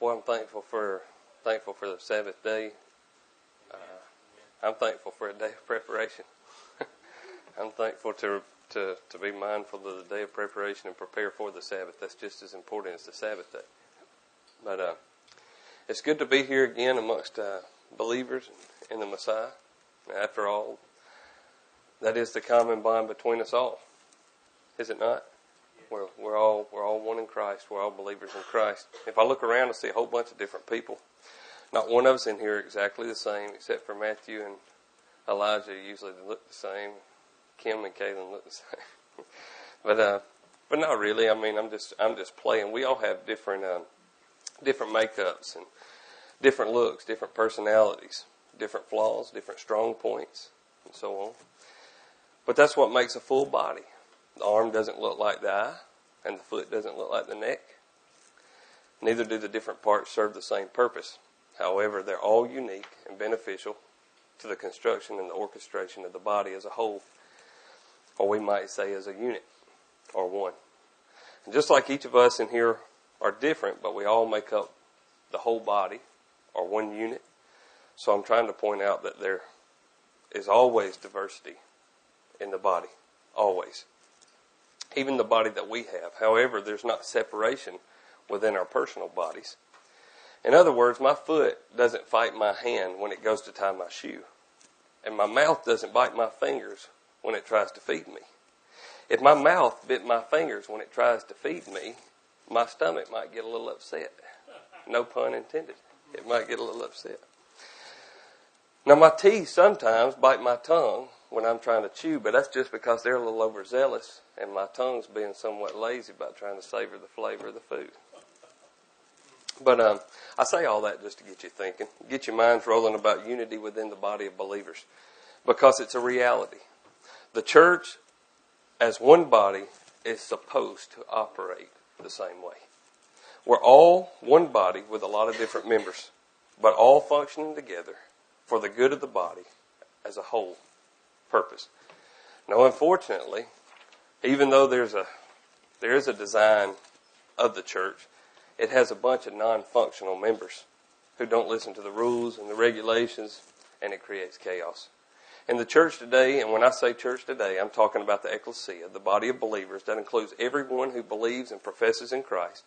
Boy, I'm thankful for thankful for the Sabbath day. Uh, I'm thankful for a day of preparation. I'm thankful to to to be mindful of the day of preparation and prepare for the Sabbath. That's just as important as the Sabbath day. But uh, it's good to be here again amongst uh, believers in the Messiah. After all, that is the common bond between us all, is it not? We're, we're all we're all one in Christ. We're all believers in Christ. If I look around, I see a whole bunch of different people. Not one of us in here exactly the same, except for Matthew and Elijah. Usually they look the same. Kim and Kaylin look the same, but uh, but not really. I mean, I'm just I'm just playing. We all have different um, different makeups and different looks, different personalities, different flaws, different strong points, and so on. But that's what makes a full body. The arm doesn't look like the eye, and the foot doesn't look like the neck. Neither do the different parts serve the same purpose. However, they're all unique and beneficial to the construction and the orchestration of the body as a whole, or we might say as a unit, or one. And just like each of us in here are different, but we all make up the whole body, or one unit. So I'm trying to point out that there is always diversity in the body. Always even the body that we have. However, there's not separation within our personal bodies. In other words, my foot doesn't fight my hand when it goes to tie my shoe, and my mouth doesn't bite my fingers when it tries to feed me. If my mouth bit my fingers when it tries to feed me, my stomach might get a little upset. No pun intended. It might get a little upset. Now, my teeth sometimes bite my tongue when I'm trying to chew, but that's just because they're a little overzealous and my tongue's being somewhat lazy about trying to savor the flavor of the food. But um, I say all that just to get you thinking, get your minds rolling about unity within the body of believers, because it's a reality. The church, as one body, is supposed to operate the same way. We're all one body with a lot of different members, but all functioning together for the good of the body as a whole purpose. Now, unfortunately, even though there's a there is a design of the church, it has a bunch of non-functional members who don't listen to the rules and the regulations, and it creates chaos. In the church today, and when I say church today, I'm talking about the ecclesia, the body of believers that includes everyone who believes and professes in Christ.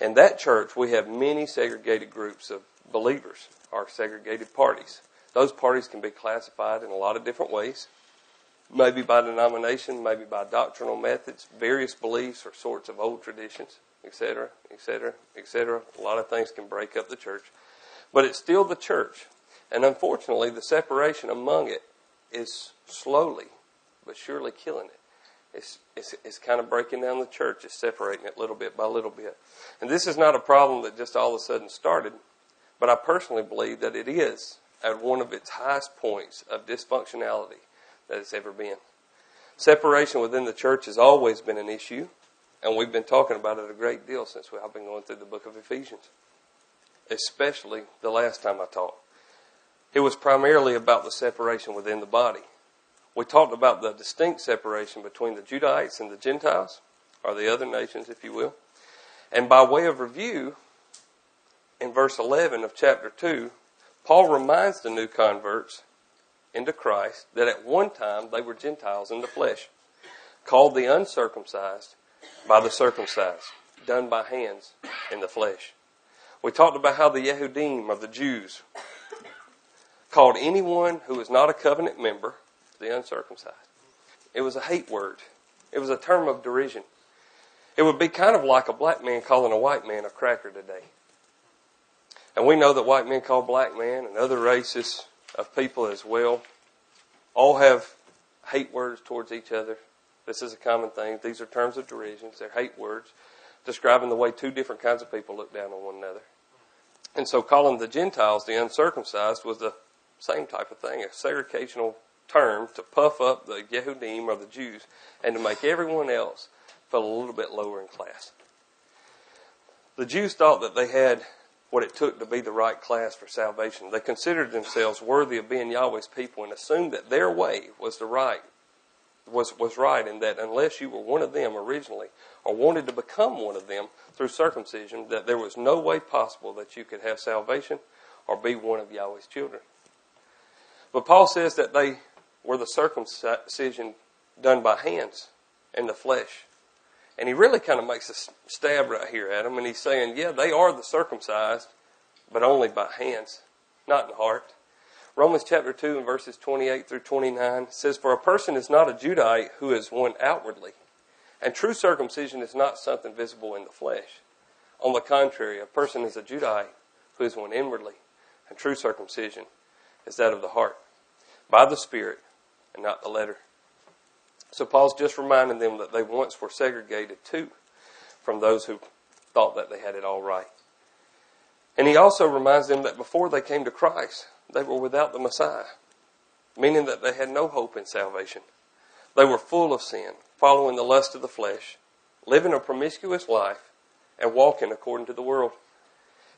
In that church, we have many segregated groups of believers, or segregated parties. Those parties can be classified in a lot of different ways, maybe by denomination, maybe by doctrinal methods, various beliefs or sorts of old traditions, etc., etc., etc. A lot of things can break up the church, but it's still the church. And unfortunately, the separation among it is slowly but surely killing it. It's, it's, it's kind of breaking down the church. It's separating it little bit by little bit. And this is not a problem that just all of a sudden started, but I personally believe that it is at one of its highest points of dysfunctionality that it's ever been. Separation within the church has always been an issue, and we've been talking about it a great deal since I've been going through the book of Ephesians, especially the last time I taught. It was primarily about the separation within the body. We talked about the distinct separation between the Judahites and the Gentiles, or the other nations, if you will. And by way of review, in verse 11 of chapter 2, Paul reminds the new converts into Christ that at one time they were Gentiles in the flesh, called the uncircumcised by the circumcised, done by hands in the flesh. We talked about how the Yehudim, or the Jews, called anyone who was not a covenant member the uncircumcised. It was a hate word. It was a term of derision. It would be kind of like a black man calling a white man a cracker today. And we know that white men call black men and other races of people as well all have hate words towards each other. This is a common thing. These are terms of derision. They're hate words describing the way two different kinds of people look down on one another. And so calling the Gentiles the uncircumcised was the same type of thing, a segregational term to puff up the Yehudim or the Jews and to make everyone else feel a little bit lower in class. The Jews thought that they had what it took to be the right class for salvation. They considered themselves worthy of being Yahweh's people and assumed that their way was the right was, was right and that unless you were one of them originally or wanted to become one of them through circumcision, that there was no way possible that you could have salvation or be one of Yahweh's children. But Paul says that they were the circumcision done by hands and the flesh. And he really kind of makes a stab right here at them, and he's saying, yeah, they are the circumcised, but only by hands, not in heart. Romans chapter 2 and verses 28 through 29 says, For a person is not a Judite who is one outwardly, and true circumcision is not something visible in the flesh. On the contrary, a person is a Judite who is one inwardly, and true circumcision is that of the heart, by the Spirit, and not the letter. So Paul's just reminding them that they once were segregated too from those who thought that they had it all right. And he also reminds them that before they came to Christ, they were without the Messiah, meaning that they had no hope in salvation. They were full of sin, following the lust of the flesh, living a promiscuous life, and walking according to the world.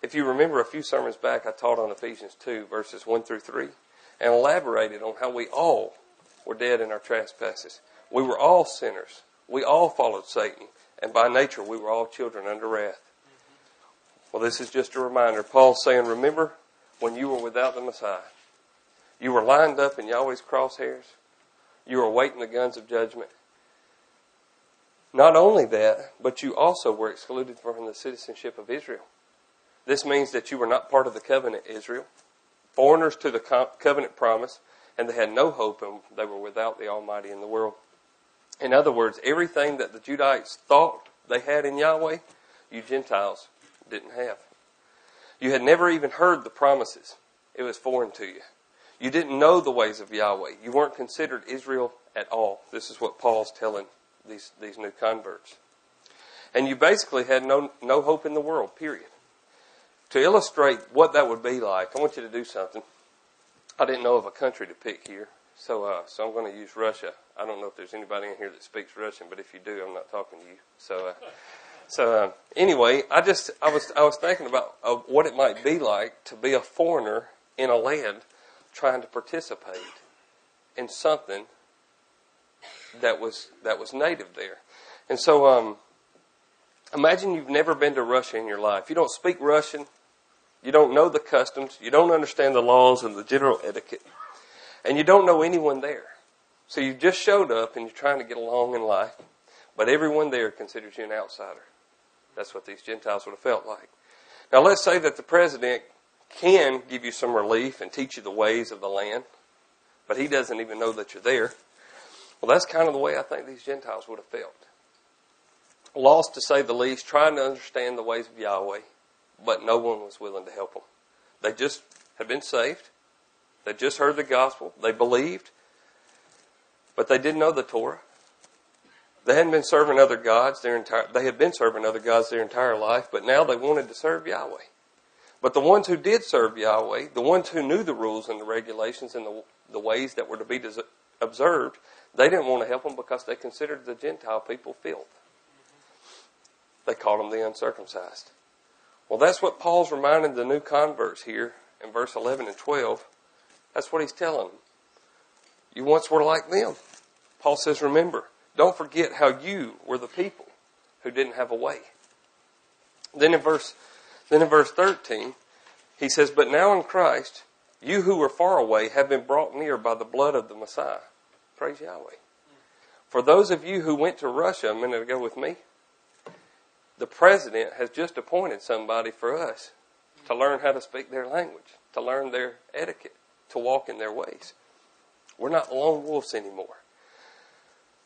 If you remember a few sermons back, I taught on Ephesians 2, verses 1 through 3, and elaborated on how we all were dead in our trespasses. We were all sinners. We all followed Satan, and by nature we were all children under wrath. Well, this is just a reminder. Paul's saying, remember when you were without the Messiah. You were lined up in Yahweh's crosshairs. You were awaiting the guns of judgment. Not only that, but you also were excluded from the citizenship of Israel. This means that you were not part of the covenant Israel, foreigners to the covenant promise, and they had no hope and they were without the Almighty in the world. In other words, everything that the Judites thought they had in Yahweh, you Gentiles didn't have. You had never even heard the promises. It was foreign to you. You didn't know the ways of Yahweh. You weren't considered Israel at all. This is what Paul's telling these, these new converts. And you basically had no, no hope in the world, period. To illustrate what that would be like, I want you to do something. I didn't know of a country to pick here, so uh, so I'm going to use Russia. I don't know if there's anybody in here that speaks Russian, but if you do, I'm not talking to you. So uh, so uh, anyway, I just I was I was thinking about uh, what it might be like to be a foreigner in a land trying to participate in something that was that was native there. And so um, imagine you've never been to Russia in your life. You don't speak Russian. You don't know the customs. You don't understand the laws and the general etiquette. And you don't know anyone there. So you just showed up and you're trying to get along in life. But everyone there considers you an outsider. That's what these Gentiles would have felt like. Now, let's say that the president can give you some relief and teach you the ways of the land, but he doesn't even know that you're there. Well, that's kind of the way I think these Gentiles would have felt. Lost to say the least, trying to understand the ways of Yahweh, but no one was willing to help them. They just had been saved. They just heard the gospel. They believed, but they didn't know the Torah. They hadn't been serving other gods their entire, they had been serving other gods their entire life, but now they wanted to serve Yahweh. But the ones who did serve Yahweh, the ones who knew the rules and the regulations and the, the ways that were to be observed, they didn't want to help them because they considered the Gentile people filth. They called them the uncircumcised. Well, that's what Paul's reminding the new converts here in verse 11 and 12. That's what he's telling them. You once were like them. Paul says, remember, don't forget how you were the people who didn't have a way. Then in verse, then in verse 13, he says, But now in Christ, you who were far away have been brought near by the blood of the Messiah. Praise Yahweh. For those of you who went to Russia a minute ago with me, the president has just appointed somebody for us to learn how to speak their language, to learn their etiquette, to walk in their ways. We're not lone wolves anymore.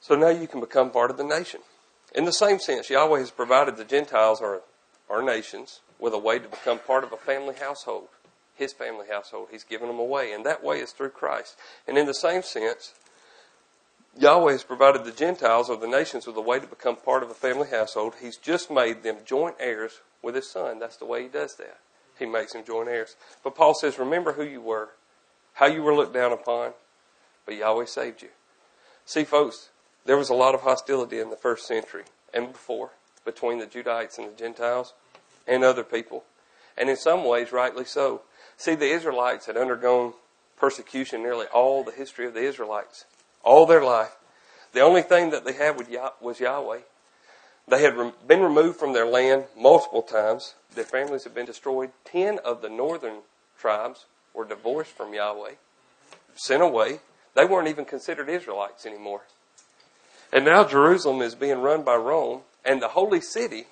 So now you can become part of the nation. In the same sense, Yahweh has provided the Gentiles or our nations with a way to become part of a family household, His family household. He's given them a way, and that way is through Christ. And in the same sense, Yahweh has provided the Gentiles or the nations with a way to become part of a family household. He's just made them joint heirs with His Son. That's the way He does that. He makes them joint heirs. But Paul says, remember who you were, how you were looked down upon, but Yahweh saved you. See, folks, there was a lot of hostility in the first century and before between the Judites and the Gentiles and other people. And in some ways, rightly so. See, the Israelites had undergone persecution nearly all the history of the Israelites, all their life. The only thing that they had was Yahweh. They had been removed from their land multiple times. Their families had been destroyed. Ten of the northern tribes were divorced from Yahweh, sent away. They weren't even considered Israelites anymore. And now Jerusalem is being run by Rome, and the holy city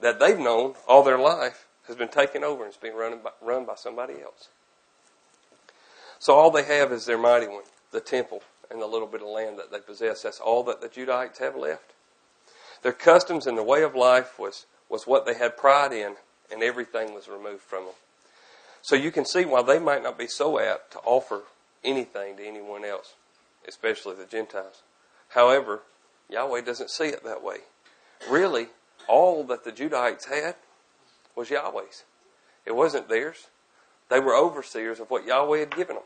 that they've known all their life has been taken over and it's being run by, run by somebody else. So all they have is their mighty one, the temple, and the little bit of land that they possess. That's all that the Judahites have left. Their customs and their way of life was, was what they had pride in, and everything was removed from them. So you can see why they might not be so apt to offer anything to anyone else, especially the Gentiles. However, Yahweh doesn't see it that way. Really, all that the Judahites had was Yahweh's. It wasn't theirs. They were overseers of what Yahweh had given them.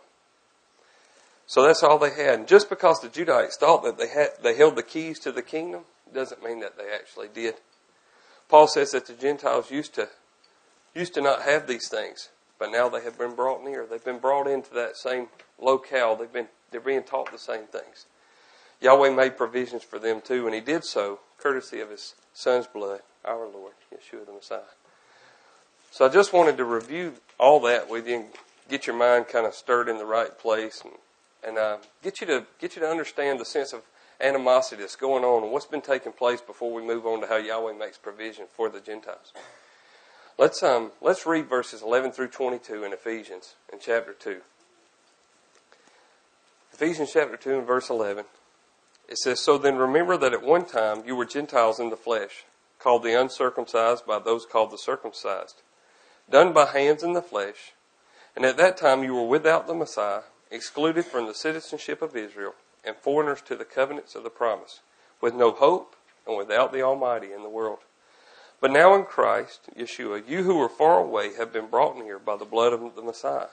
So that's all they had. And just because the Judahites thought that they had they held the keys to the kingdom doesn't mean that they actually did. Paul says that the Gentiles used to used to not have these things, but now they have been brought near. They've been brought into that same locale. They've been they're being taught the same things. Yahweh made provisions for them too, and he did so courtesy of his son's blood, our Lord, Yeshua the Messiah. So I just wanted to review all that with you and get your mind kind of stirred in the right place and, and uh, get you to get you to understand the sense of animosity that's going on and what's been taking place before we move on to how Yahweh makes provision for the Gentiles. Let's um let's read verses 11 through 22 in Ephesians in chapter 2. Ephesians chapter 2 and verse 11. It says, So then remember that at one time you were Gentiles in the flesh, called the uncircumcised by those called the circumcised, done by hands in the flesh, and at that time you were without the Messiah, excluded from the citizenship of Israel, and foreigners to the covenants of the promise, with no hope and without the Almighty in the world. But now in Christ, Yeshua, you who were far away have been brought near by the blood of the Messiah.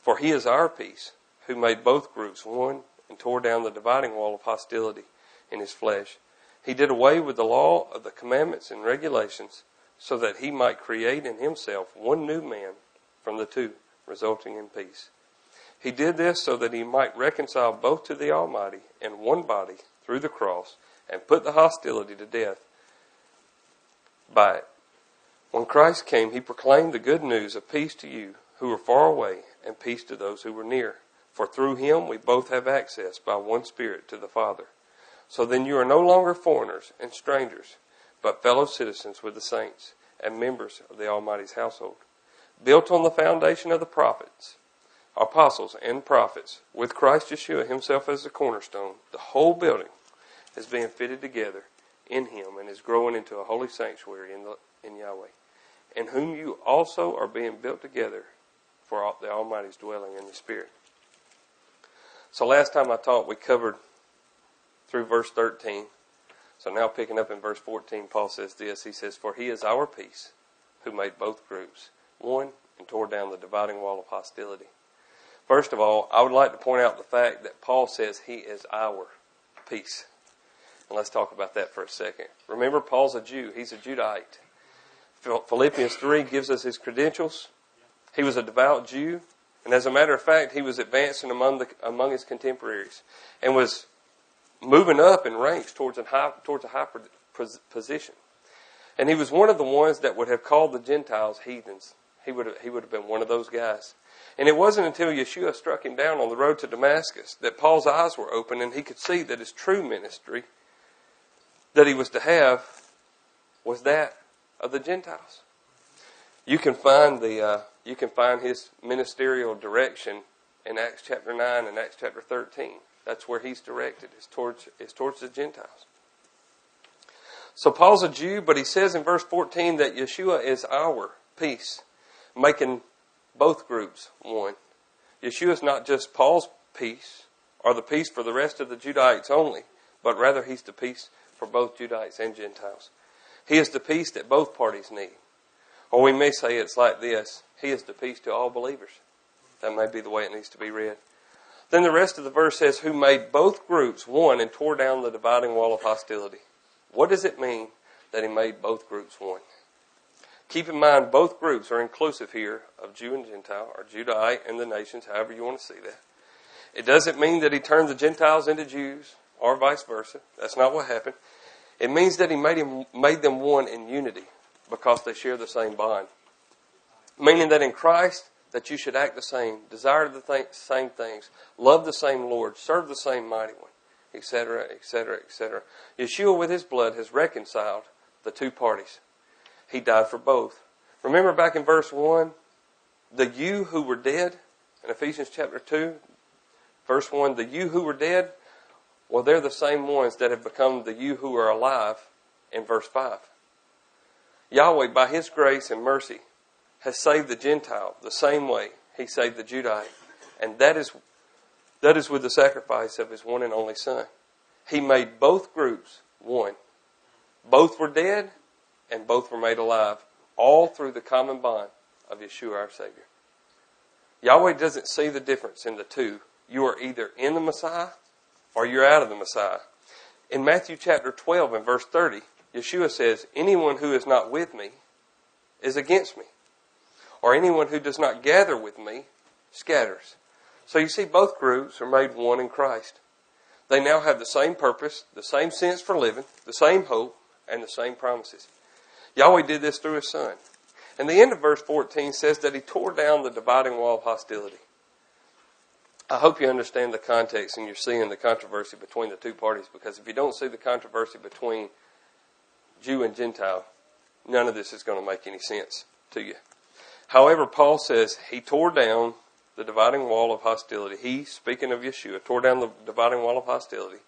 For he is our peace, who made both groups one and tore down the dividing wall of hostility in his flesh. He did away with the law of the commandments and regulations so that he might create in himself one new man from the two, resulting in peace. He did this so that he might reconcile both to the Almighty in one body through the cross and put the hostility to death by it. When Christ came, he proclaimed the good news of peace to you who were far away and peace to those who were near. For through him we both have access by one Spirit to the Father. So then you are no longer foreigners and strangers, but fellow citizens with the saints and members of the Almighty's household, built on the foundation of the prophets, apostles, and prophets, with Christ Yeshua himself as the cornerstone. The whole building is being fitted together in him and is growing into a holy sanctuary in, the, in Yahweh, in whom you also are being built together for the Almighty's dwelling in the Spirit. So last time I taught, we covered through verse 13. So now picking up in verse 14, Paul says this. He says, For he is our peace, who made both groups one and tore down the dividing wall of hostility. First of all, I would like to point out the fact that Paul says he is our peace. And let's talk about that for a second. Remember, Paul's a Jew. He's a Judahite. Philippians 3 gives us his credentials. He was a devout Jew. And as a matter of fact, he was advancing among, the, among his contemporaries and was moving up in ranks towards a high, towards a high position. And he was one of the ones that would have called the Gentiles heathens. He would have, he would have been one of those guys. And it wasn't until Yeshua struck him down on the road to Damascus that Paul's eyes were open and he could see that his true ministry that he was to have was that of the Gentiles. You can find the uh, you can find his ministerial direction in Acts chapter 9 and Acts chapter 13. That's where he's directed, is towards, is towards the Gentiles. So Paul's a Jew, but he says in verse 14 that Yeshua is our peace, making both groups one. Yeshua is not just Paul's peace or the peace for the rest of the Judahites only, but rather he's the peace for both Judahites and Gentiles. He is the peace that both parties need. Or we may say it's like this He is the peace to all believers. That may be the way it needs to be read. Then the rest of the verse says, Who made both groups one and tore down the dividing wall of hostility. What does it mean that He made both groups one? Keep in mind, both groups are inclusive here of Jew and Gentile, or Judahite and the nations, however you want to see that. It doesn't mean that He turned the Gentiles into Jews, or vice versa. That's not what happened. It means that he made, him, made them one in unity because they share the same bond. Meaning that in Christ, that you should act the same, desire the th- same things, love the same Lord, serve the same mighty one, etc., etc., etc. Yeshua, with his blood, has reconciled the two parties. He died for both. Remember back in verse 1, the you who were dead, in Ephesians chapter 2, verse 1, the you who were dead, well, they're the same ones that have become the you who are alive in verse 5. Yahweh, by His grace and mercy, has saved the Gentile the same way He saved the Judite. And that is, that is with the sacrifice of His one and only Son. He made both groups one. Both were dead and both were made alive, all through the common bond of Yeshua our Savior. Yahweh doesn't see the difference in the two. You are either in the Messiah or you're out of the Messiah. In Matthew chapter 12 and verse 30, Yeshua says, Anyone who is not with me is against me, or anyone who does not gather with me scatters. So you see, both groups are made one in Christ. They now have the same purpose, the same sense for living, the same hope, and the same promises. Yahweh did this through His Son. And the end of verse 14 says that He tore down the dividing wall of hostility. I hope you understand the context and you're seeing the controversy between the two parties because if you don't see the controversy between Jew and Gentile, none of this is going to make any sense to you. However, Paul says he tore down the dividing wall of hostility. He, speaking of Yeshua, tore down the dividing wall of hostility.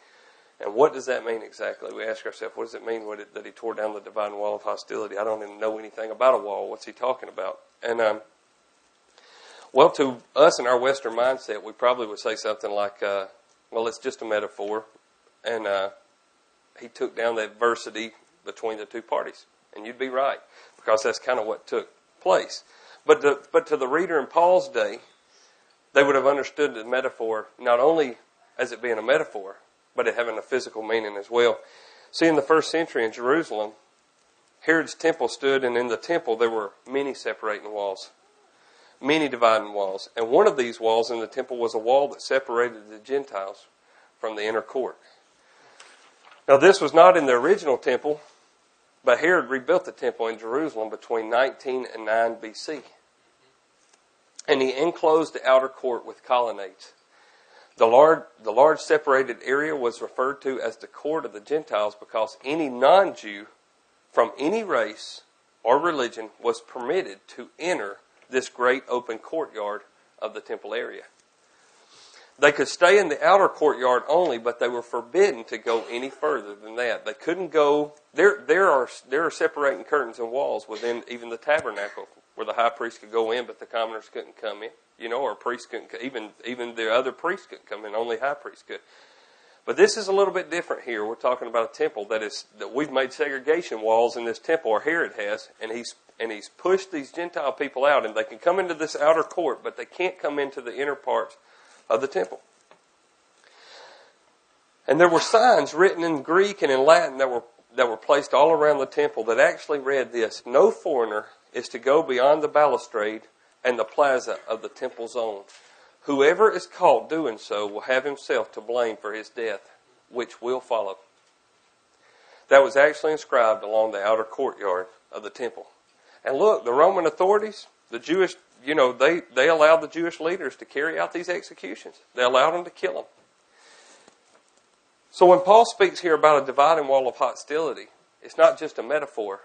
And what does that mean exactly? We ask ourselves, what does it mean it, that he tore down the dividing wall of hostility? I don't even know anything about a wall. What's he talking about? And um, well, to us in our Western mindset, we probably would say something like, uh, well, it's just a metaphor. And uh, he took down the adversity between the two parties. And you'd be right, because that's kind of what took place. But to, but to the reader in Paul's day, they would have understood the metaphor not only as it being a metaphor, but it having a physical meaning as well. See, in the first century in Jerusalem, Herod's temple stood, and in the temple there were many separating walls many dividing walls. And one of these walls in the temple was a wall that separated the Gentiles from the inner court. Now, this was not in the original temple, but Herod rebuilt the temple in Jerusalem between 19 and 9 BC. And he enclosed the outer court with colonnades. The large, the large separated area was referred to as the court of the Gentiles because any non Jew from any race or religion was permitted to enter this great open courtyard of the temple area. They could stay in the outer courtyard only, but they were forbidden to go any further than that. They couldn't go. There, there are there are separating curtains and walls within even the tabernacle where the high priest could go in, but the commoners couldn't come in. You know, or priests couldn't even even the other priests couldn't come in. Only high priests could. But this is a little bit different here. We're talking about a temple that is that we've made segregation walls in this temple, or Herod has, and he's and he's pushed these Gentile people out, and they can come into this outer court, but they can't come into the inner parts of the temple. And there were signs written in Greek and in Latin that were that were placed all around the temple that actually read this: "No foreigner is to go beyond the balustrade and the plaza of the temple zone. Whoever is caught doing so will have himself to blame for his death, which will follow." That was actually inscribed along the outer courtyard of the temple. And look, the Roman authorities, the Jewish, you know, they, they allowed the Jewish leaders to carry out these executions. They allowed them to kill them. So when Paul speaks here about a dividing wall of hostility, it's not just a metaphor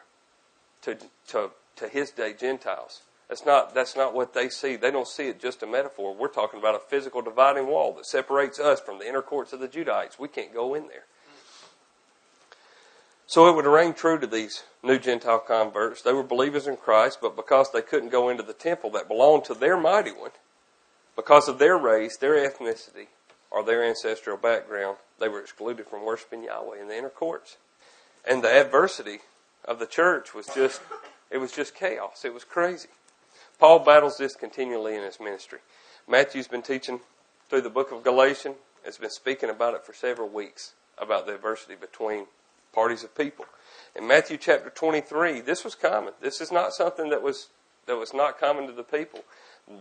to, to, to his day Gentiles. That's not, that's not what they see. They don't see it just a metaphor. We're talking about a physical dividing wall that separates us from the inner courts of the Judites. We can't go in there. So it would ring true to these new Gentile converts. They were believers in Christ, but because they couldn't go into the temple that belonged to their mighty one, because of their race, their ethnicity, or their ancestral background, they were excluded from worshiping Yahweh in the inner courts. And the adversity of the church was just, it was just chaos. It was crazy. Paul battles this continually in his ministry. Matthew's been teaching through the book of Galatians, has been speaking about it for several weeks, about the adversity between parties of people. In Matthew chapter 23, this was common. This is not something that was, that was not common to the people.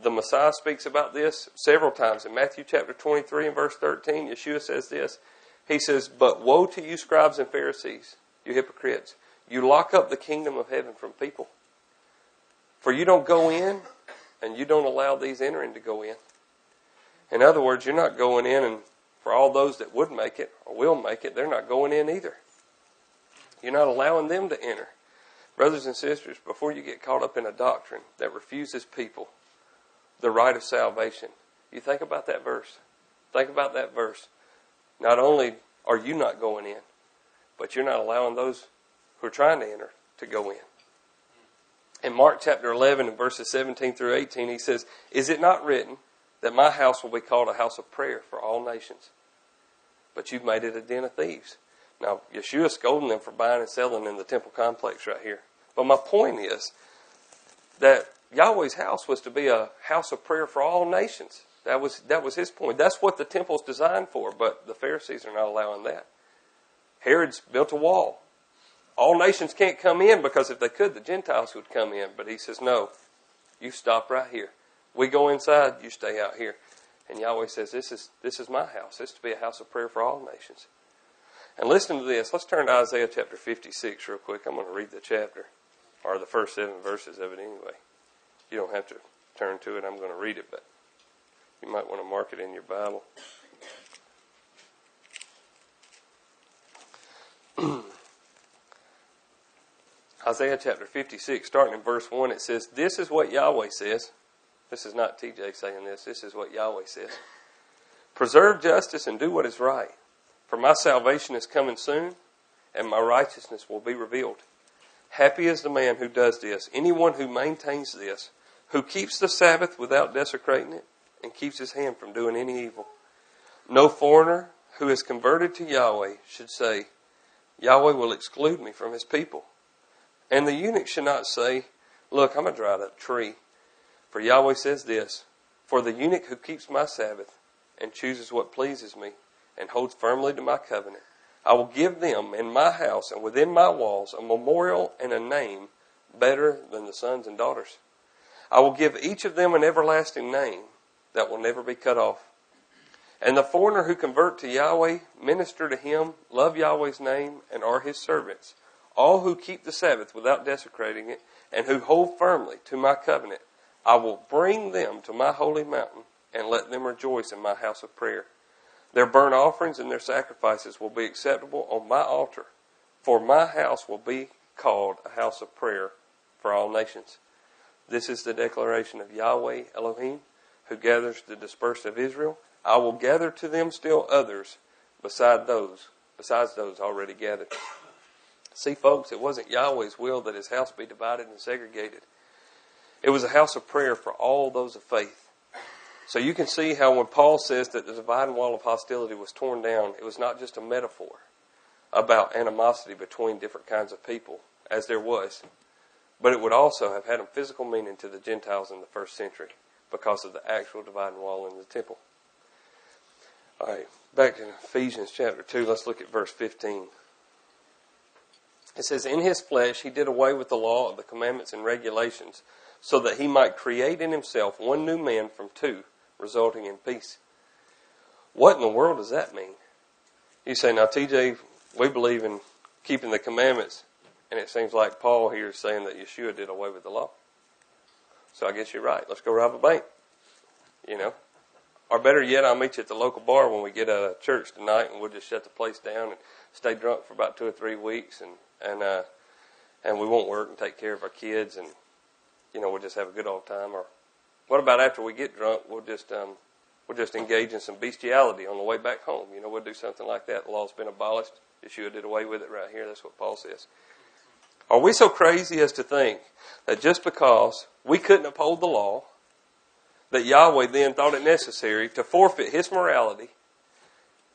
The Messiah speaks about this several times. In Matthew chapter 23 and verse 13, Yeshua says this. He says, But woe to you, scribes and Pharisees, you hypocrites. You lock up the kingdom of heaven from people. For you don't go in, and you don't allow these entering to go in. In other words, you're not going in, and for all those that would make it or will make it, they're not going in either. You're not allowing them to enter. Brothers and sisters, before you get caught up in a doctrine that refuses people the right of salvation, you think about that verse. Think about that verse. Not only are you not going in, but you're not allowing those who are trying to enter to go in. In Mark chapter 11 and verses 17 through 18, he says, Is it not written that my house will be called a house of prayer for all nations? But you've made it a den of thieves. Now, Yeshua's scolding them for buying and selling in the temple complex right here. But my point is that Yahweh's house was to be a house of prayer for all nations. That was, that was his point. That's what the temple's designed for, but the Pharisees are not allowing that. Herod's built a wall. All nations can't come in because if they could, the Gentiles would come in. But he says, no, you stop right here. We go inside, you stay out here. And Yahweh says, this is, this is my house. This is to be a house of prayer for all nations. And listen to this. Let's turn to Isaiah chapter 56 real quick. I'm going to read the chapter, or the first seven verses of it anyway. You don't have to turn to it. I'm going to read it, but you might want to mark it in your Bible. Isaiah chapter 56, starting in verse 1, it says, This is what Yahweh says. This is not TJ saying this. This is what Yahweh says. Preserve justice and do what is right for my salvation is coming soon, and my righteousness will be revealed. Happy is the man who does this, anyone who maintains this, who keeps the Sabbath without desecrating it, and keeps his hand from doing any evil. No foreigner who is converted to Yahweh should say, Yahweh will exclude me from his people. And the eunuch should not say, Look, I'm a dried up tree. For Yahweh says this For the eunuch who keeps my Sabbath and chooses what pleases me, and holds firmly to my covenant. I will give them in my house and within my walls a memorial and a name better than the sons and daughters. I will give each of them an everlasting name that will never be cut off. And the foreigner who convert to Yahweh, minister to him, love Yahweh's name, and are his servants. All who keep the Sabbath without desecrating it, and who hold firmly to my covenant, I will bring them to my holy mountain, and let them rejoice in my house of prayer. Their burnt offerings and their sacrifices will be acceptable on my altar, for my house will be called a house of prayer for all nations. This is the declaration of Yahweh Elohim, who gathers the dispersed of Israel. I will gather to them still others beside those, besides those already gathered. See, folks, it wasn't Yahweh's will that his house be divided and segregated. It was a house of prayer for all those of faith. So you can see how when Paul says that the dividing wall of hostility was torn down, it was not just a metaphor about animosity between different kinds of people, as there was, but it would also have had a physical meaning to the Gentiles in the first century because of the actual dividing wall in the temple. All right, back in Ephesians chapter 2, let's look at verse 15. It says, In his flesh he did away with the law of the commandments and regulations, so that he might create in himself one new man from two resulting in peace. What in the world does that mean? You say, now, TJ, we believe in keeping the commandments, and it seems like Paul here is saying that Yeshua did away with the law. So I guess you're right. Let's go rob a bank. You know? Or better yet, I'll meet you at the local bar when we get out of church tonight, and we'll just shut the place down and stay drunk for about two or three weeks, and and uh, and we won't work and take care of our kids, and you know we'll just have a good old time. Or what about after we get drunk? We'll just um, we'll just engage in some bestiality on the way back home. You know, we'll do something like that. The law's been abolished. Yeshua did away with it right here. That's what Paul says. Are we so crazy as to think that just because we couldn't uphold the law, that Yahweh then thought it necessary to forfeit His morality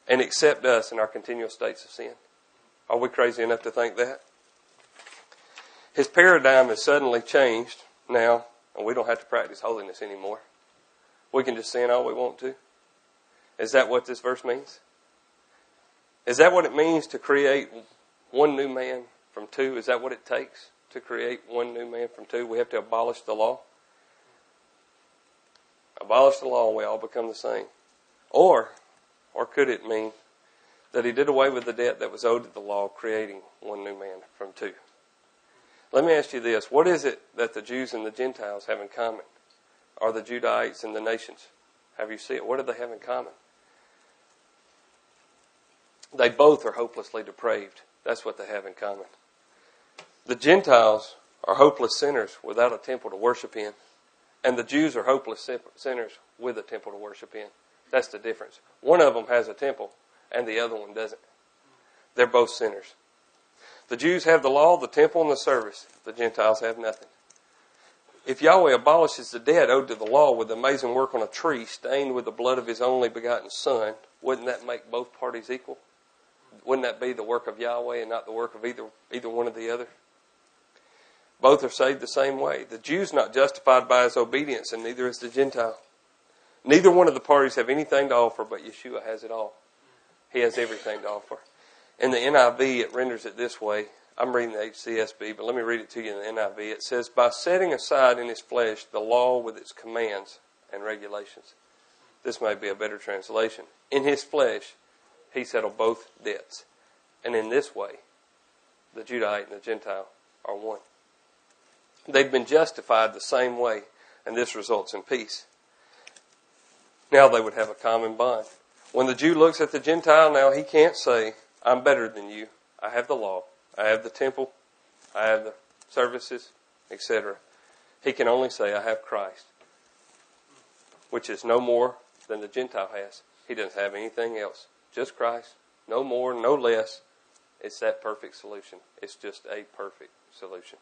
and accept us in our continual states of sin? Are we crazy enough to think that? His paradigm has suddenly changed now and we don't have to practice holiness anymore. We can just sin all we want to. Is that what this verse means? Is that what it means to create one new man from two? Is that what it takes to create one new man from two? We have to abolish the law. Abolish the law and we all become the same. Or, or could it mean that he did away with the debt that was owed to the law, creating one new man from two. Let me ask you this. What is it that the Jews and the Gentiles have in common? Are the Judahites and the nations? Have you seen it? What do they have in common? They both are hopelessly depraved. That's what they have in common. The Gentiles are hopeless sinners without a temple to worship in, and the Jews are hopeless sinners with a temple to worship in. That's the difference. One of them has a temple, and the other one doesn't. They're both sinners. The Jews have the law, the temple, and the service. The Gentiles have nothing. If Yahweh abolishes the debt owed to the law with amazing work on a tree stained with the blood of his only begotten Son, wouldn't that make both parties equal? Wouldn't that be the work of Yahweh and not the work of either, either one or the other? Both are saved the same way. The Jew's not justified by his obedience, and neither is the Gentile. Neither one of the parties have anything to offer, but Yeshua has it all. He has everything to offer. In the NIV, it renders it this way. I'm reading the HCSB, but let me read it to you in the NIV. It says, By setting aside in his flesh the law with its commands and regulations. This may be a better translation. In his flesh, he settled both debts. And in this way, the Judahite and the Gentile are one. They've been justified the same way, and this results in peace. Now they would have a common bond. When the Jew looks at the Gentile, now he can't say, I'm better than you. I have the law. I have the temple. I have the services, etc. He can only say, I have Christ, which is no more than the Gentile has. He doesn't have anything else. Just Christ. No more, no less. It's that perfect solution. It's just a perfect solution.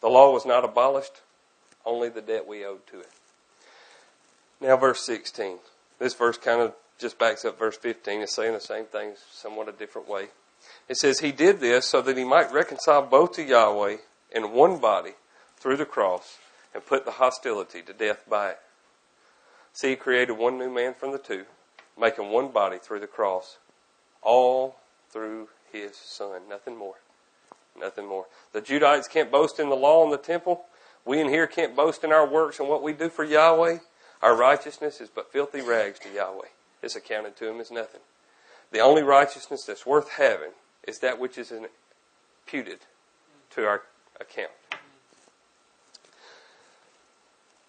The law was not abolished, only the debt we owed to it. Now, verse 16. This verse kind of just backs up verse 15. and saying the same thing, somewhat a different way. It says, He did this so that He might reconcile both to Yahweh in one body through the cross and put the hostility to death by it. See, He created one new man from the two, making one body through the cross, all through His Son. Nothing more. Nothing more. The Judahites can't boast in the law and the temple. We in here can't boast in our works and what we do for Yahweh. Our righteousness is but filthy rags to Yahweh. It's accounted to him as nothing. The only righteousness that's worth having is that which is imputed to our account.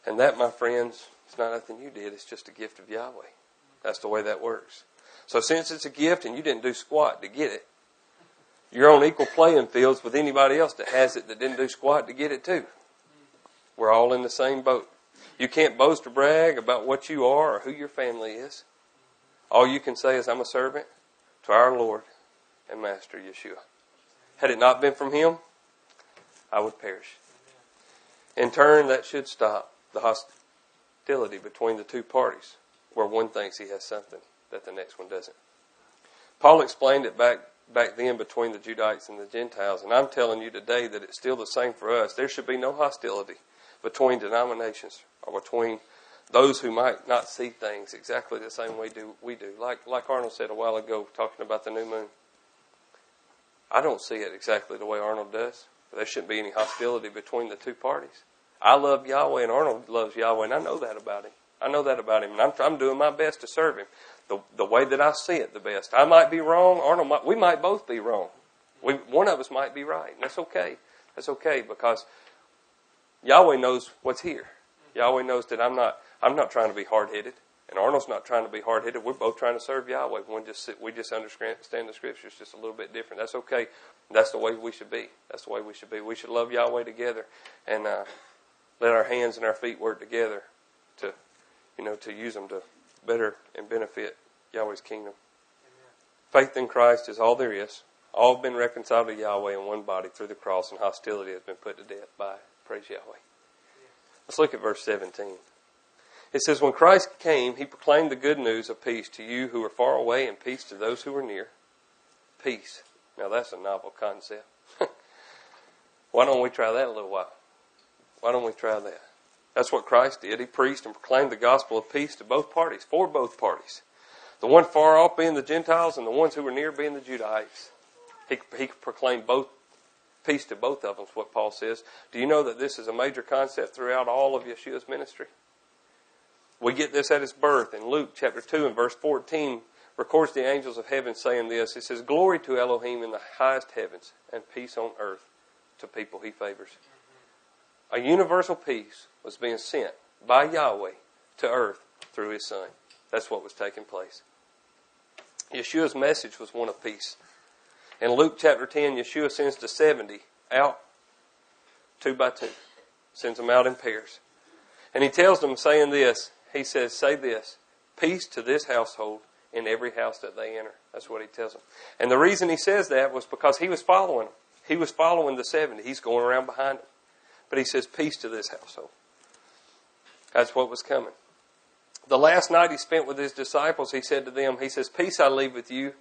And that, my friends, is not nothing you did. It's just a gift of Yahweh. That's the way that works. So since it's a gift and you didn't do squat to get it, you're on equal playing fields with anybody else that has it that didn't do squat to get it too. We're all in the same boat. You can't boast or brag about what you are or who your family is. All you can say is, I'm a servant to our Lord and Master Yeshua. Had it not been from Him, I would perish. In turn, that should stop the hostility between the two parties, where one thinks he has something that the next one doesn't. Paul explained it back back then between the Judites and the Gentiles, and I'm telling you today that it's still the same for us. There should be no hostility between denominations or between those who might not see things exactly the same way do we do. Like like Arnold said a while ago, talking about the new moon. I don't see it exactly the way Arnold does. There shouldn't be any hostility between the two parties. I love Yahweh and Arnold loves Yahweh, and I know that about him. I know that about him, and I'm, I'm doing my best to serve him the the way that I see it the best. I might be wrong. Arnold might. We might both be wrong. We, one of us might be right, and that's okay. That's okay because Yahweh knows what's here. Yahweh knows that I'm not I'm not trying to be hard headed, and Arnold's not trying to be hard headed. We're both trying to serve Yahweh. One just we just understand the scriptures just a little bit different. That's okay. That's the way we should be. That's the way we should be. We should love Yahweh together, and uh, let our hands and our feet work together to, you know, to use them to better and benefit Yahweh's kingdom. Amen. Faith in Christ is all there is. All have been reconciled to Yahweh in one body through the cross, and hostility has been put to death by praise Yahweh. Let's look at verse 17. It says, When Christ came, he proclaimed the good news of peace to you who are far away and peace to those who are near. Peace. Now that's a novel concept. Why don't we try that a little while? Why don't we try that? That's what Christ did. He preached and proclaimed the gospel of peace to both parties, for both parties. The one far off being the Gentiles and the ones who were near being the Judahites. He, he proclaimed both peace to both of them, is what Paul says. Do you know that this is a major concept throughout all of Yeshua's ministry? We get this at his birth in Luke chapter 2 and verse 14. records the angels of heaven saying this. It says, Glory to Elohim in the highest heavens, and peace on earth to people he favors. A universal peace was being sent by Yahweh to earth through his son. That's what was taking place. Yeshua's message was one of peace. In Luke chapter 10, Yeshua sends the 70 out two by two, sends them out in pairs. And he tells them, saying this, he says, Say this, peace to this household in every house that they enter. That's what he tells them. And the reason he says that was because he was following them. He was following the 70. He's going around behind them. But he says, Peace to this household. That's what was coming. The last night he spent with his disciples, he said to them, He says, Peace I leave with you,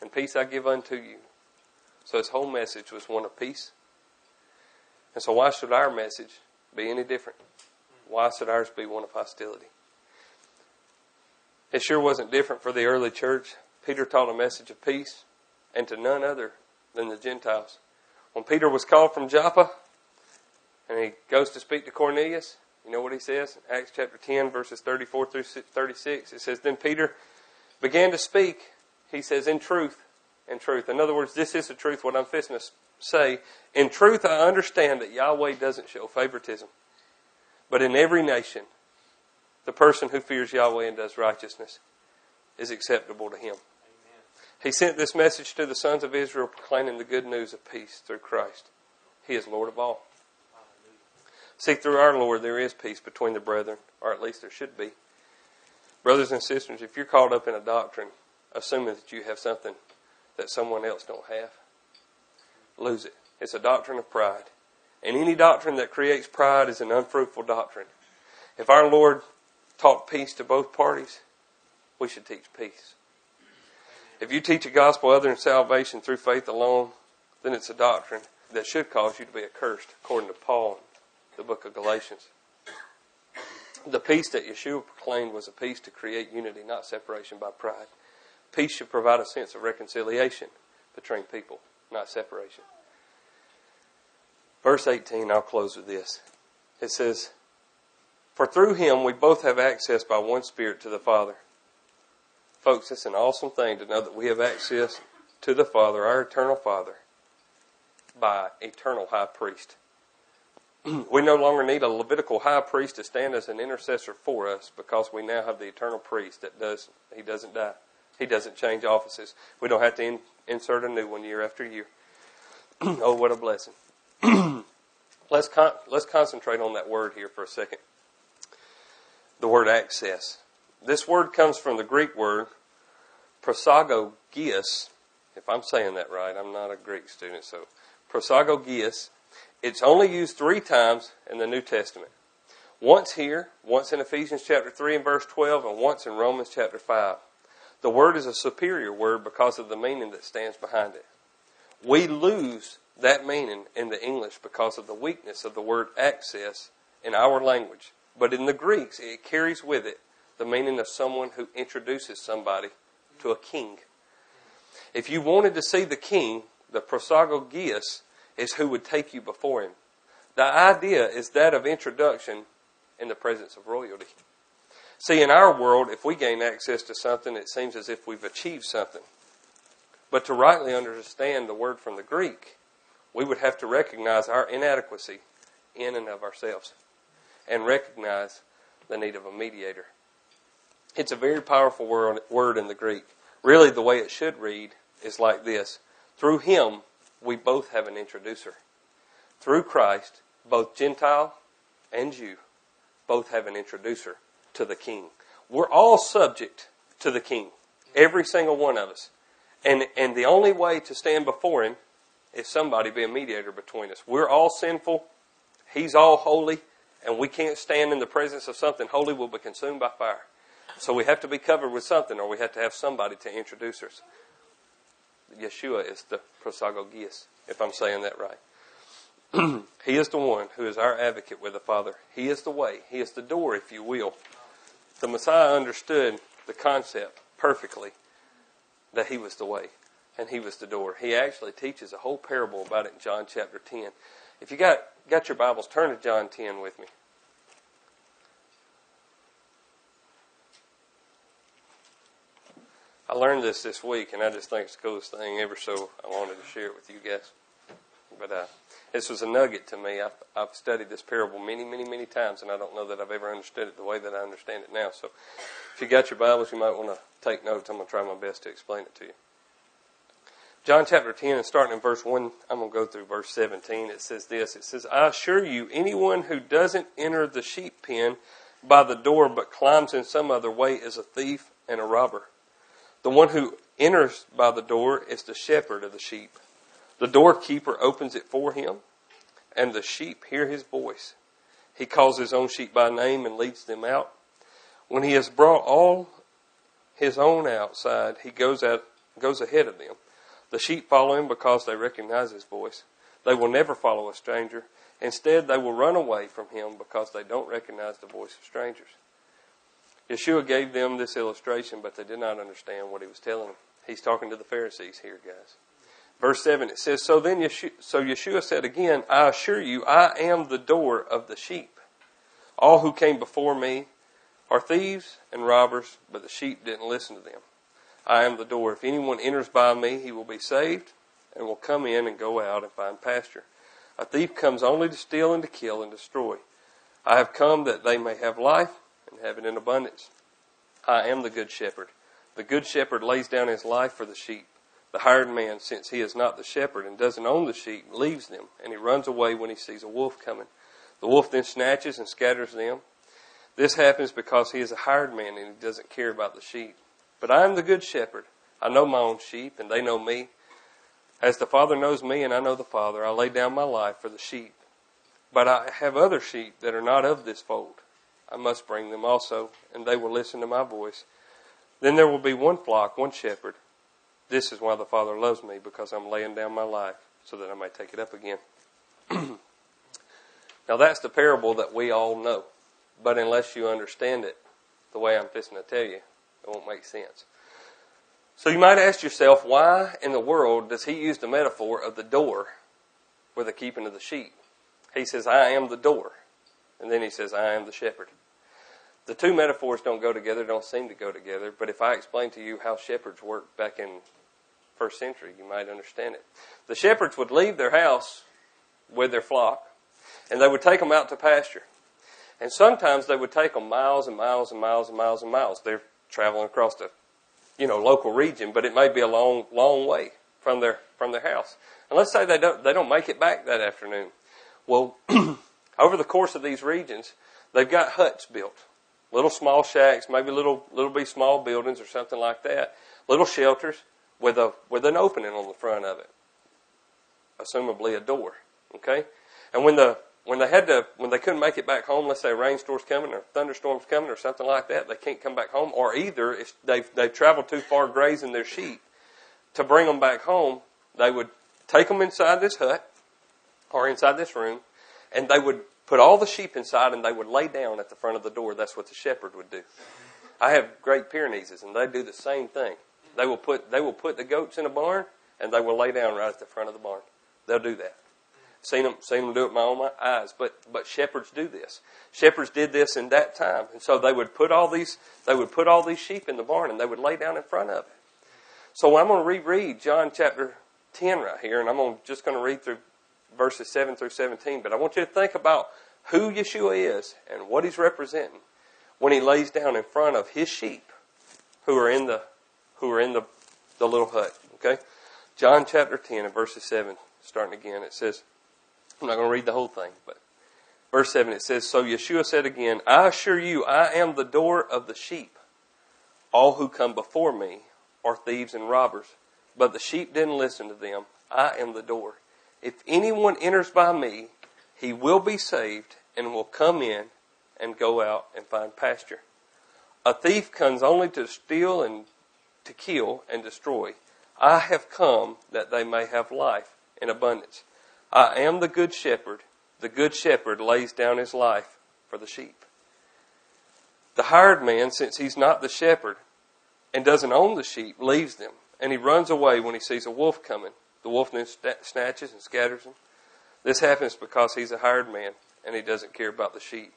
and peace I give unto you. So his whole message was one of peace. And so why should our message be any different? Why should ours be one of hostility? It sure wasn't different for the early church. Peter taught a message of peace, and to none other than the Gentiles. When Peter was called from Joppa, and he goes to speak to Cornelius, you know what he says? Acts chapter 10, verses 34 through 36. It says, Then Peter began to speak, he says, in truth, in truth. In other words, this is the truth, what I'm fixing to say. In truth, I understand that Yahweh doesn't show favoritism. But in every nation, the person who fears Yahweh and does righteousness is acceptable to him. Amen. He sent this message to the sons of Israel proclaiming the good news of peace through Christ. He is Lord of all. See, through our Lord, there is peace between the brethren, or at least there should be. Brothers and sisters, if you're caught up in a doctrine, assuming that you have something that someone else don't have, lose it. It's a doctrine of pride. And any doctrine that creates pride is an unfruitful doctrine. If our Lord taught peace to both parties, we should teach peace. If you teach a gospel other than salvation through faith alone, then it's a doctrine that should cause you to be accursed, according to Paul in the book of Galatians. The peace that Yeshua proclaimed was a peace to create unity, not separation by pride. Peace should provide a sense of reconciliation between people, not separation. Verse 18, I'll close with this. It says, For through him we both have access by one Spirit to the Father. Folks, it's an awesome thing to know that we have access to the Father, our eternal Father, by eternal high priest. we no longer need a Levitical high priest to stand as an intercessor for us because we now have the eternal priest that does, he doesn't die. He doesn't change offices. We don't have to in, insert a new one year after year. oh, what a blessing. let's, con- let's concentrate on that word here for a second. The word access. This word comes from the Greek word prosagogias. If I'm saying that right, I'm not a Greek student, so prosagogias it's only used three times in the New Testament. Once here, once in Ephesians chapter 3 and verse 12, and once in Romans chapter 5. The word is a superior word because of the meaning that stands behind it. We lose that meaning in the English because of the weakness of the word access in our language. But in the Greeks, it carries with it the meaning of someone who introduces somebody to a king. If you wanted to see the king, the prosagogias is who would take you before him. The idea is that of introduction in the presence of royalty. See, in our world, if we gain access to something, it seems as if we've achieved something. But to rightly understand the word from the Greek, we would have to recognize our inadequacy in and of ourselves and recognize the need of a mediator. It's a very powerful word, in the Greek. Really, the way it should read is like this Through him, we both have an introducer. Through Christ, both Gentile and Jew both have an introducer to the King. We're all subject to the King, every single one of us. And, and the only way to stand before Him is somebody be a mediator between us. We're all sinful. He's all holy. And we can't stand in the presence of something holy. We'll be consumed by fire. So we have to be covered with something or we have to have somebody to introduce us. Yeshua is the prosagogias, if I'm saying that right. he is the one who is our advocate with the Father. He is the way. He is the door, if you will. The Messiah understood the concept perfectly that he was the way and he was the door. He actually teaches a whole parable about it in John chapter 10. If you got, got your Bibles, turn to John 10 with me. I learned this this week, and I just think it's the coolest thing ever. So I wanted to share it with you guys. But uh, this was a nugget to me. I've, I've studied this parable many, many, many times, and I don't know that I've ever understood it the way that I understand it now. So if you got your Bibles, you might want to take notes. I'm going to try my best to explain it to you. John chapter 10, and starting in verse 1, I'm going to go through verse 17. It says this It says, I assure you, anyone who doesn't enter the sheep pen by the door but climbs in some other way is a thief and a robber. The one who enters by the door is the shepherd of the sheep. The doorkeeper opens it for him, and the sheep hear his voice. He calls his own sheep by name and leads them out. When he has brought all his own outside, he goes out, goes ahead of them. The sheep follow him because they recognize his voice. They will never follow a stranger. Instead, they will run away from him because they don't recognize the voice of strangers. Yeshua gave them this illustration, but they did not understand what he was telling them. He's talking to the Pharisees here, guys. Verse 7, it says, So then Yeshua, so Yeshua said again, I assure you, I am the door of the sheep. All who came before me are thieves and robbers, but the sheep didn't listen to them. I am the door. If anyone enters by me, he will be saved and will come in and go out and find pasture. A thief comes only to steal and to kill and destroy. I have come that they may have life and have it in abundance. I am the good shepherd. The good shepherd lays down his life for the sheep. The hired man, since he is not the shepherd and doesn't own the sheep, leaves them, and he runs away when he sees a wolf coming. The wolf then snatches and scatters them. This happens because he is a hired man and he doesn't care about the sheep. But I am the good shepherd. I know my own sheep, and they know me. As the Father knows me, and I know the Father, I lay down my life for the sheep. But I have other sheep that are not of this fold. I must bring them also, and they will listen to my voice. Then there will be one flock, one shepherd. This is why the Father loves me, because I'm laying down my life so that I may take it up again. now that's the parable that we all know. But unless you understand it the way I'm fixing to tell you, it won't make sense. So you might ask yourself, why in the world does he use the metaphor of the door for the keeping of the sheep? He says, I am the door. And then he says, I am the shepherd. The two metaphors don't go together, don't seem to go together, but if I explain to you how shepherds worked back in first century, you might understand it. The shepherds would leave their house with their flock, and they would take them out to pasture. And sometimes they would take them miles and miles and miles and miles and miles. They're traveling across the, you know, local region, but it may be a long, long way from their from their house. And let's say they don't they don't make it back that afternoon. Well, over the course of these regions, they've got huts built, little small shacks, maybe little little be small buildings or something like that, little shelters with a with an opening on the front of it, assumably a door. Okay, and when the when they had to, when they couldn't make it back home, let's say a rainstorm's coming or thunderstorms coming or something like that, they can't come back home. Or either if they've they've traveled too far grazing their sheep to bring them back home, they would take them inside this hut or inside this room, and they would put all the sheep inside and they would lay down at the front of the door. That's what the shepherd would do. I have Great Pyrenees, and they do the same thing. They will put they will put the goats in a barn and they will lay down right at the front of the barn. They'll do that. Seen them, seen them do it with my own eyes. But, but shepherds do this. Shepherds did this in that time. And so they would put all these, they would put all these sheep in the barn and they would lay down in front of it. So I'm going to reread John chapter 10 right here, and I'm going, just going to read through verses 7 through 17. But I want you to think about who Yeshua is and what he's representing when he lays down in front of his sheep who are in the, who are in the, the little hut. Okay? John chapter 10 and verses 7, starting again, it says, I'm not going to read the whole thing, but verse 7 it says, So Yeshua said again, I assure you, I am the door of the sheep. All who come before me are thieves and robbers, but the sheep didn't listen to them. I am the door. If anyone enters by me, he will be saved and will come in and go out and find pasture. A thief comes only to steal and to kill and destroy. I have come that they may have life in abundance. I am the good shepherd. The good shepherd lays down his life for the sheep. The hired man, since he's not the shepherd and doesn't own the sheep, leaves them and he runs away when he sees a wolf coming. The wolf then snatches and scatters them. This happens because he's a hired man and he doesn't care about the sheep.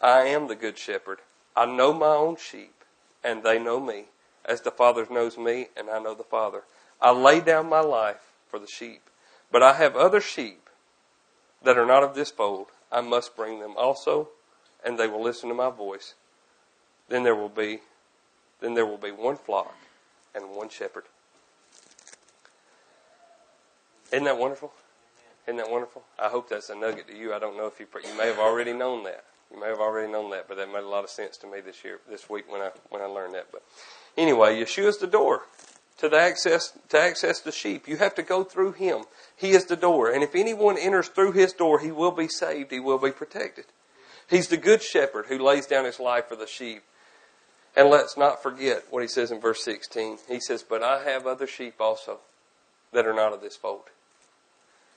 I am the good shepherd. I know my own sheep and they know me as the Father knows me, and I know the Father. I lay down my life for the sheep. But I have other sheep that are not of this fold. I must bring them also, and they will listen to my voice. Then there will be then there will be one flock and one shepherd. Isn't that wonderful? Isn't that wonderful? I hope that's a nugget to you. I don't know if you you may have already known that. You may have already known that, but that made a lot of sense to me this year, this week when I when I learned that. But anyway, Yeshua's the door to the access to access the sheep. You have to go through him. He is the door, and if anyone enters through his door, he will be saved. He will be protected. He's the good shepherd who lays down his life for the sheep. And let's not forget what he says in verse 16. He says, But I have other sheep also that are not of this fold.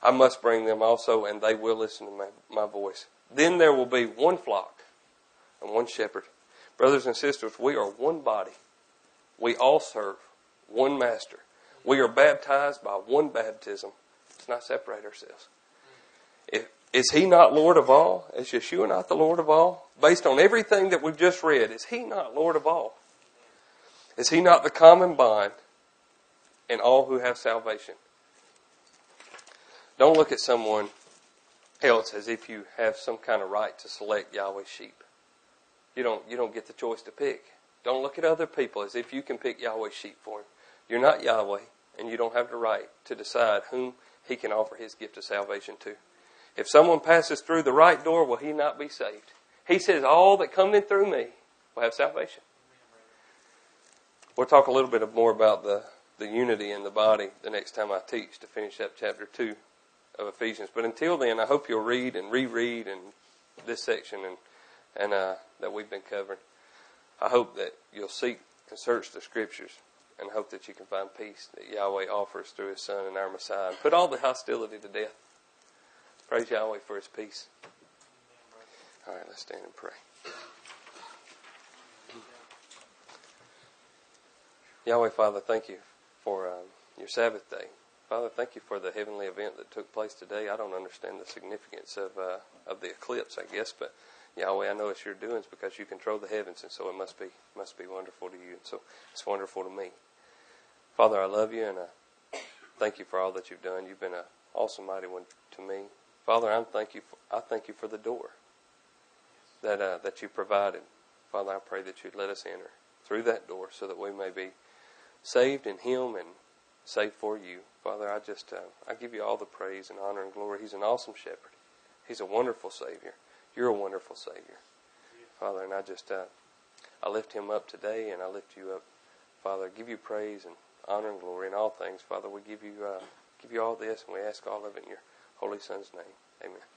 I must bring them also, and they will listen to my, my voice. Then there will be one flock and one shepherd. Brothers and sisters, we are one body. We all serve one master. We are baptized by one baptism. Let's not separate ourselves. If, is he not Lord of all? Is Yeshua not the Lord of all? Based on everything that we've just read, is he not Lord of all? Is he not the common bond in all who have salvation? Don't look at someone else as if you have some kind of right to select Yahweh's sheep. You don't, you don't get the choice to pick. Don't look at other people as if you can pick Yahweh's sheep for him. You're not Yahweh, and you don't have the right to decide whom he can offer his gift of salvation to. If someone passes through the right door, will he not be saved? He says, All that come in through me will have salvation. We'll talk a little bit more about the, the unity in the body the next time I teach to finish up chapter 2 of Ephesians. But until then, I hope you'll read and reread and this section and, and uh, that we've been covering. I hope that you'll seek and search the scriptures and hope that you can find peace that Yahweh offers through His Son and our Messiah. Put all the hostility to death. Praise Yahweh for His peace. All right, let's stand and pray. Yahweh, Father, thank you for um, your Sabbath day. Father, thank you for the heavenly event that took place today. I don't understand the significance of uh, of the eclipse, I guess, but Yahweh, I know it's your doings because you control the heavens, and so it must be must be wonderful to you. And so it's wonderful to me. Father, I love you, and I thank you for all that you've done. You've been an awesome, mighty one to me. Father, I thank you. For, I thank you for the door that uh, that you provided. Father, I pray that you'd let us enter through that door so that we may be saved in Him and saved for you. Father, I just uh, I give you all the praise and honor and glory. He's an awesome shepherd. He's a wonderful Savior. You're a wonderful Savior, Father, and I just uh, I lift Him up today, and I lift you up, Father. I give you praise and honor and glory in all things, Father. We give you uh, give you all this, and we ask all of it in your Holy Son's name. Amen.